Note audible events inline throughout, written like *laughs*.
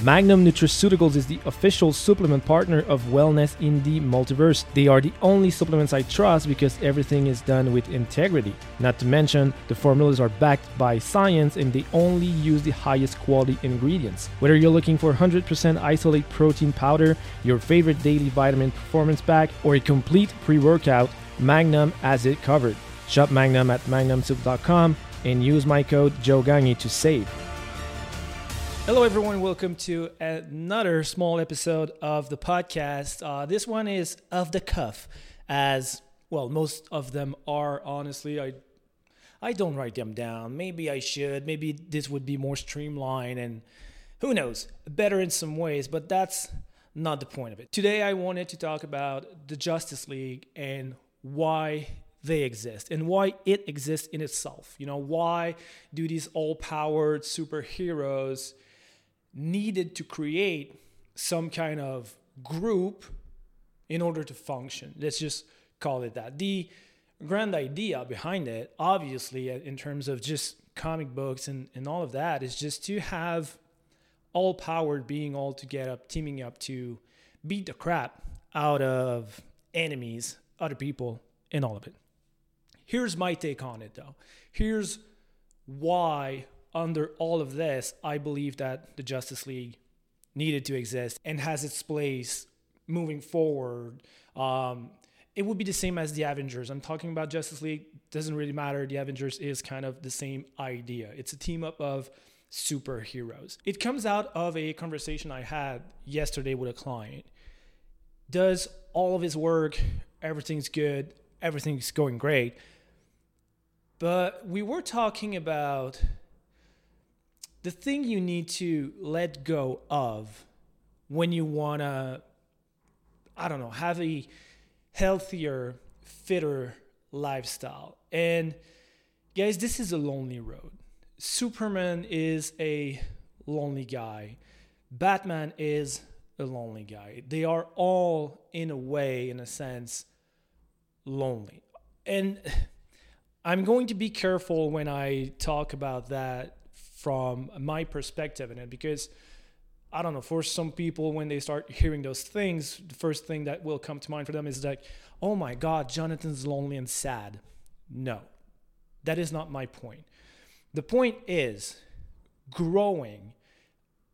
Magnum Nutraceuticals is the official supplement partner of Wellness in the Multiverse. They are the only supplements I trust because everything is done with integrity. Not to mention, the formulas are backed by science and they only use the highest quality ingredients. Whether you're looking for 100% isolate protein powder, your favorite daily vitamin performance pack, or a complete pre workout, Magnum has it covered. Shop Magnum at magnumsupps.com and use my code JOGANGI to save. Hello, everyone. Welcome to another small episode of the podcast. Uh, this one is of the cuff, as well. Most of them are. Honestly, I I don't write them down. Maybe I should. Maybe this would be more streamlined and who knows, better in some ways. But that's not the point of it. Today, I wanted to talk about the Justice League and why they exist and why it exists in itself. You know, why do these all-powered superheroes? Needed to create some kind of group in order to function. Let's just call it that. The grand idea behind it, obviously, uh, in terms of just comic books and, and all of that, is just to have all powered being all together, teaming up to beat the crap out of enemies, other people, and all of it. Here's my take on it, though. Here's why under all of this, I believe that the Justice League needed to exist and has its place moving forward. Um, it would be the same as the Avengers. I'm talking about Justice League, doesn't really matter. The Avengers is kind of the same idea. It's a team up of superheroes. It comes out of a conversation I had yesterday with a client. Does all of his work, everything's good, everything's going great. But we were talking about the thing you need to let go of when you want to i don't know have a healthier fitter lifestyle. And guys this is a lonely road. Superman is a lonely guy. Batman is a lonely guy. They are all in a way in a sense lonely. And *sighs* i'm going to be careful when i talk about that from my perspective in it because I don't know, for some people, when they start hearing those things, the first thing that will come to mind for them is like, oh my God, Jonathan's lonely and sad. No, that is not my point. The point is growing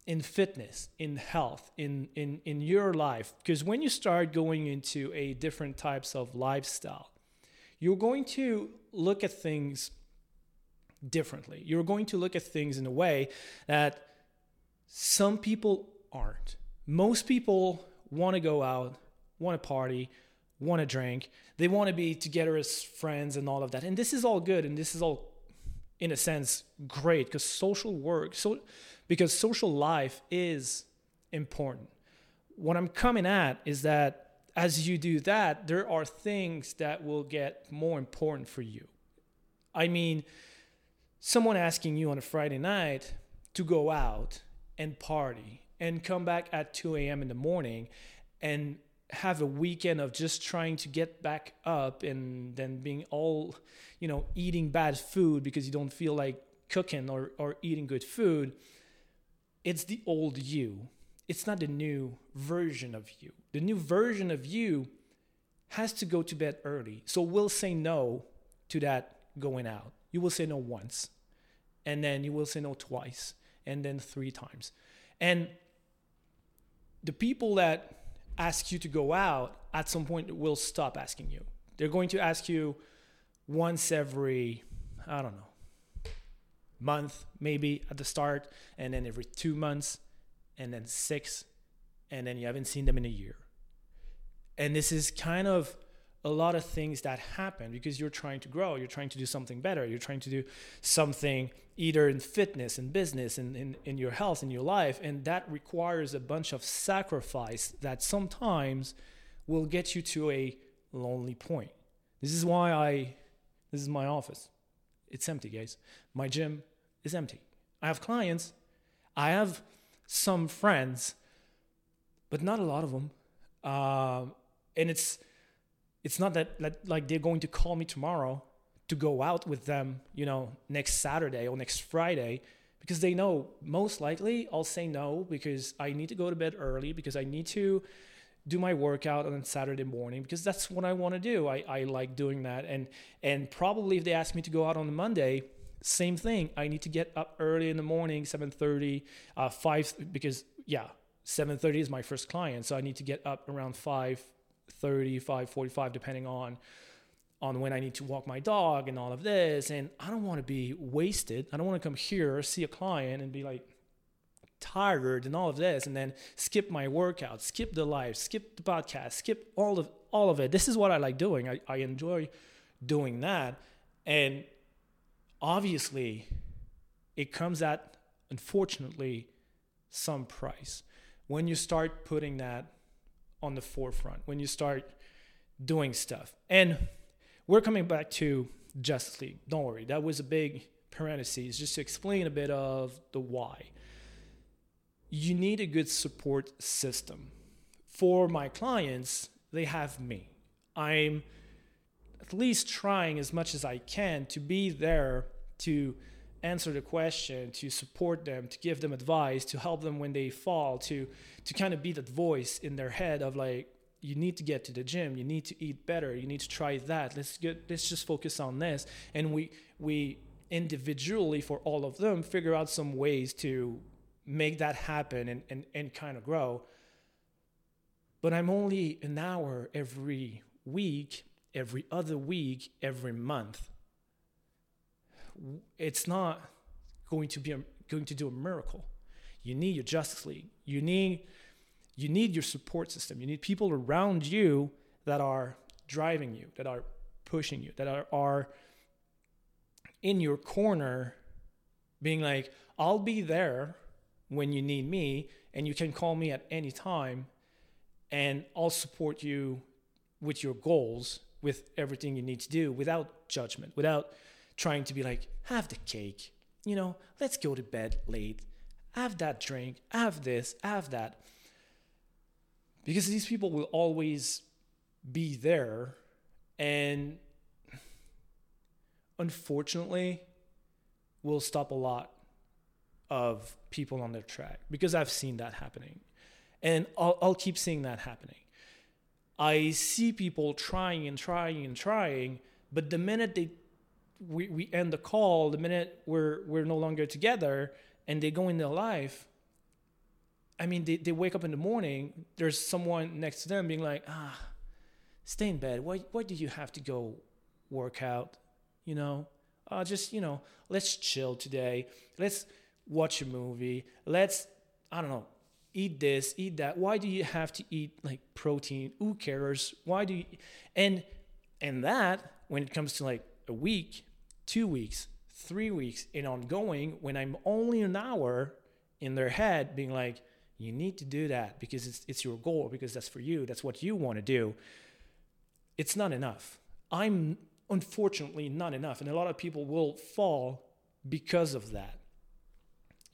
in fitness, in health, in, in, in your life. Because when you start going into a different types of lifestyle, you're going to look at things differently. You're going to look at things in a way that some people aren't. Most people want to go out, want to party, want to drink. They want to be together as friends and all of that. And this is all good and this is all in a sense great because social work so because social life is important. What I'm coming at is that as you do that, there are things that will get more important for you. I mean, someone asking you on a Friday night to go out and party and come back at 2 a.m. in the morning and have a weekend of just trying to get back up and then being all, you know, eating bad food because you don't feel like cooking or, or eating good food, it's the old you. It's not the new version of you. The new version of you has to go to bed early. So we'll say no to that going out. You will say no once and then you will say no twice and then three times. And the people that ask you to go out at some point will stop asking you. They're going to ask you once every i don't know month maybe at the start and then every two months and then six and then you haven't seen them in a year. And this is kind of a lot of things that happen because you're trying to grow you're trying to do something better you're trying to do something either in fitness in business in, in, in your health in your life and that requires a bunch of sacrifice that sometimes will get you to a lonely point. This is why i this is my office. It's empty guys. My gym is empty. I have clients i have some friends but not a lot of them uh, and it's it's not that, like they're going to call me tomorrow to go out with them, you know, next Saturday or next Friday because they know most likely I'll say no because I need to go to bed early because I need to do my workout on Saturday morning because that's what I want to do. I, I like doing that. And and probably if they ask me to go out on Monday, same thing. I need to get up early in the morning, 7:30, uh, 5 because yeah, 7:30 is my first client, so I need to get up around 5:30, 5:45 depending on on when I need to walk my dog and all of this. And I don't want to be wasted. I don't want to come here, see a client and be like, tired and all of this and then skip my workout skip the live skip the podcast skip all of all of it this is what i like doing i, I enjoy doing that and obviously it comes at unfortunately some price when you start putting that on the forefront when you start doing stuff and we're coming back to justice league don't worry that was a big parenthesis just to explain a bit of the why you need a good support system. For my clients, they have me. I'm at least trying as much as I can to be there to answer the question, to support them, to give them advice, to help them when they fall, to to kind of be that voice in their head of like, you need to get to the gym, you need to eat better, you need to try that. Let's get let's just focus on this. And we we individually for all of them figure out some ways to make that happen and, and, and kind of grow. But I'm only an hour every week, every other week, every month. It's not going to be a, going to do a miracle. You need your Justice League. You need you need your support system. You need people around you that are driving you, that are pushing you, that are, are in your corner, being like, I'll be there when you need me, and you can call me at any time, and I'll support you with your goals, with everything you need to do without judgment, without trying to be like, have the cake, you know, let's go to bed late, have that drink, have this, have that. Because these people will always be there, and unfortunately, will stop a lot of people on their track because I've seen that happening. And I'll, I'll keep seeing that happening. I see people trying and trying and trying, but the minute they we, we end the call, the minute we're we're no longer together and they go in their life, I mean they, they wake up in the morning, there's someone next to them being like, ah, stay in bed. Why why do you have to go work out? You know? Uh, just, you know, let's chill today. Let's watch a movie. Let's, I don't know, eat this, eat that. Why do you have to eat like protein? Who cares? Why do you, and, and that when it comes to like a week, two weeks, three weeks, and ongoing, when I'm only an hour in their head being like, you need to do that because it's, it's your goal, because that's for you, that's what you want to do. It's not enough. I'm unfortunately not enough. And a lot of people will fall because of that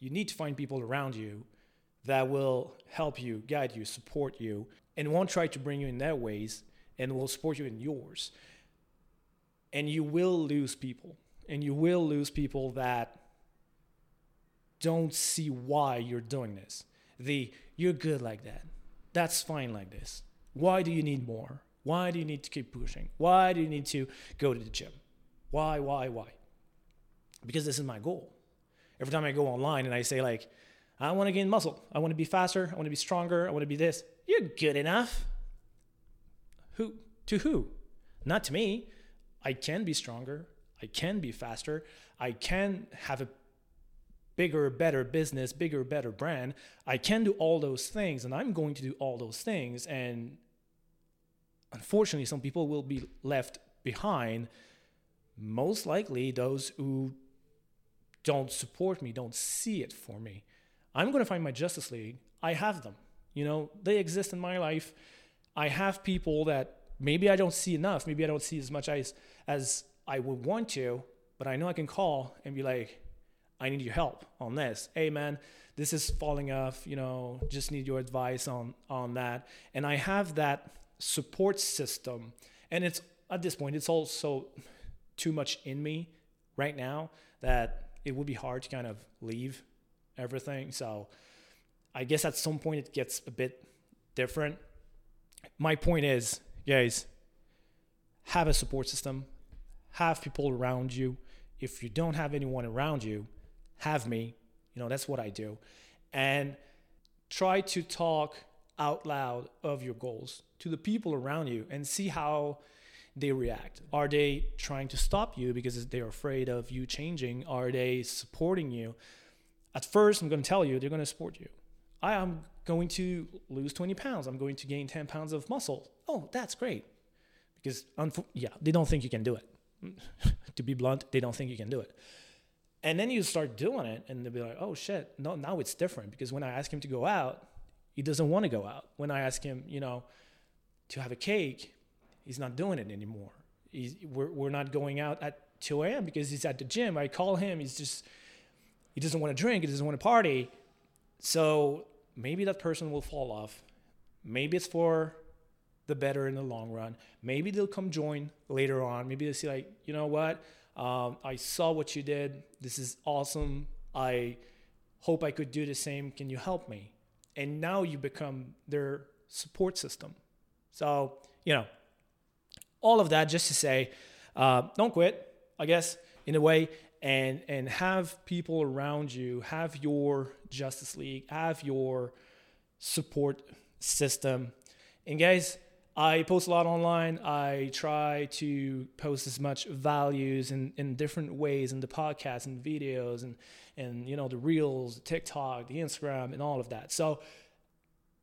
you need to find people around you that will help you, guide you, support you, and won't try to bring you in their ways and will support you in yours. And you will lose people. And you will lose people that don't see why you're doing this. The you're good like that. That's fine like this. Why do you need more? Why do you need to keep pushing? Why do you need to go to the gym? Why, why, why? Because this is my goal every time I go online and I say like, I want to gain muscle, I want to be faster, I want to be stronger, I want to be this. You're good enough. Who to who? Not to me. I can be stronger. I can be faster. I can have a bigger, better business, bigger, better brand. I can do all those things, and I'm going to do all those things. And unfortunately, some people will be left behind. Most likely, those who don't support me, don't see it for me. I'm going to find my Justice League. I have them. You know, they exist in my life. I have people that maybe I don't see enough, maybe I don't see as much as as I would want to, but I know I can call and be like, I need your help on this. Hey man, this is falling off, you know, just need your advice on on that. And I have that support system. And it's at this point it's also too much in me right now that it would be hard to kind of leave everything. So I guess at some point it gets a bit different. My point is, guys, have a support system, have people around you. If you don't have anyone around you, have me. You know, that's what I do. And try to talk out loud of your goals to the people around you and see how they react. Are they trying to stop you because they're afraid of you changing? Are they supporting you? At first, I'm going to tell you they're going to support you. I am going to lose 20 pounds. I'm going to gain 10 pounds of muscle. Oh, that's great. Because, yeah, they don't think you can do it. *laughs* to be blunt, they don't think you can do it. And then you start doing it, and they'll be like, oh shit, no, now it's different. Because when I ask him to go out, he doesn't want to go out. When I ask him, you know, to have a cake, he's not doing it anymore. He's, we're, we're not going out at 2 a.m. because he's at the gym. I call him, he's just, he doesn't want to drink, he doesn't want to party. So maybe that person will fall off. Maybe it's for the better in the long run. Maybe they'll come join later on. Maybe they'll see, like, you know what? Um, I saw what you did. This is awesome. I hope I could do the same. Can you help me? And now you become their support system. So, you know, all of that just to say, uh, don't quit, I guess, in a way, and and have people around you, have your Justice League, have your support system. And guys, I post a lot online. I try to post as much values in, in different ways in the podcast and videos and and you know the reels, TikTok, the Instagram, and all of that. So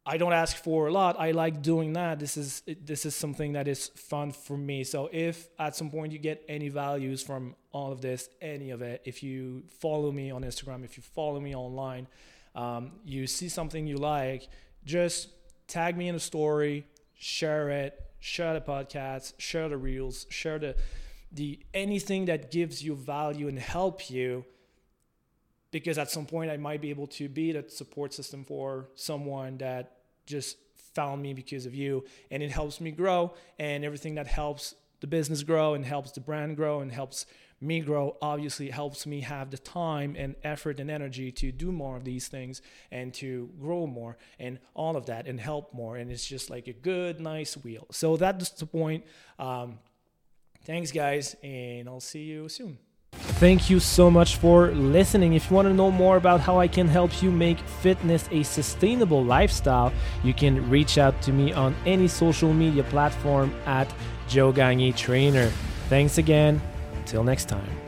I don't ask for a lot. I like doing that. This is this is something that is fun for me. So if at some point you get any values from all of this, any of it, if you follow me on Instagram, if you follow me online, um, you see something you like, just tag me in a story, share it, share the podcast, share the reels, share the the anything that gives you value and help you because at some point I might be able to be that support system for someone that just found me because of you. And it helps me grow and everything that helps the business grow and helps the brand grow and helps me grow obviously helps me have the time and effort and energy to do more of these things and to grow more and all of that and help more. And it's just like a good nice wheel. So that's the point. Um, thanks guys and i'll see you soon Thank you so much for listening. If you want to know more about how I can help you make fitness a sustainable lifestyle, you can reach out to me on any social media platform at Joe Gagne Trainer. Thanks again. Until next time.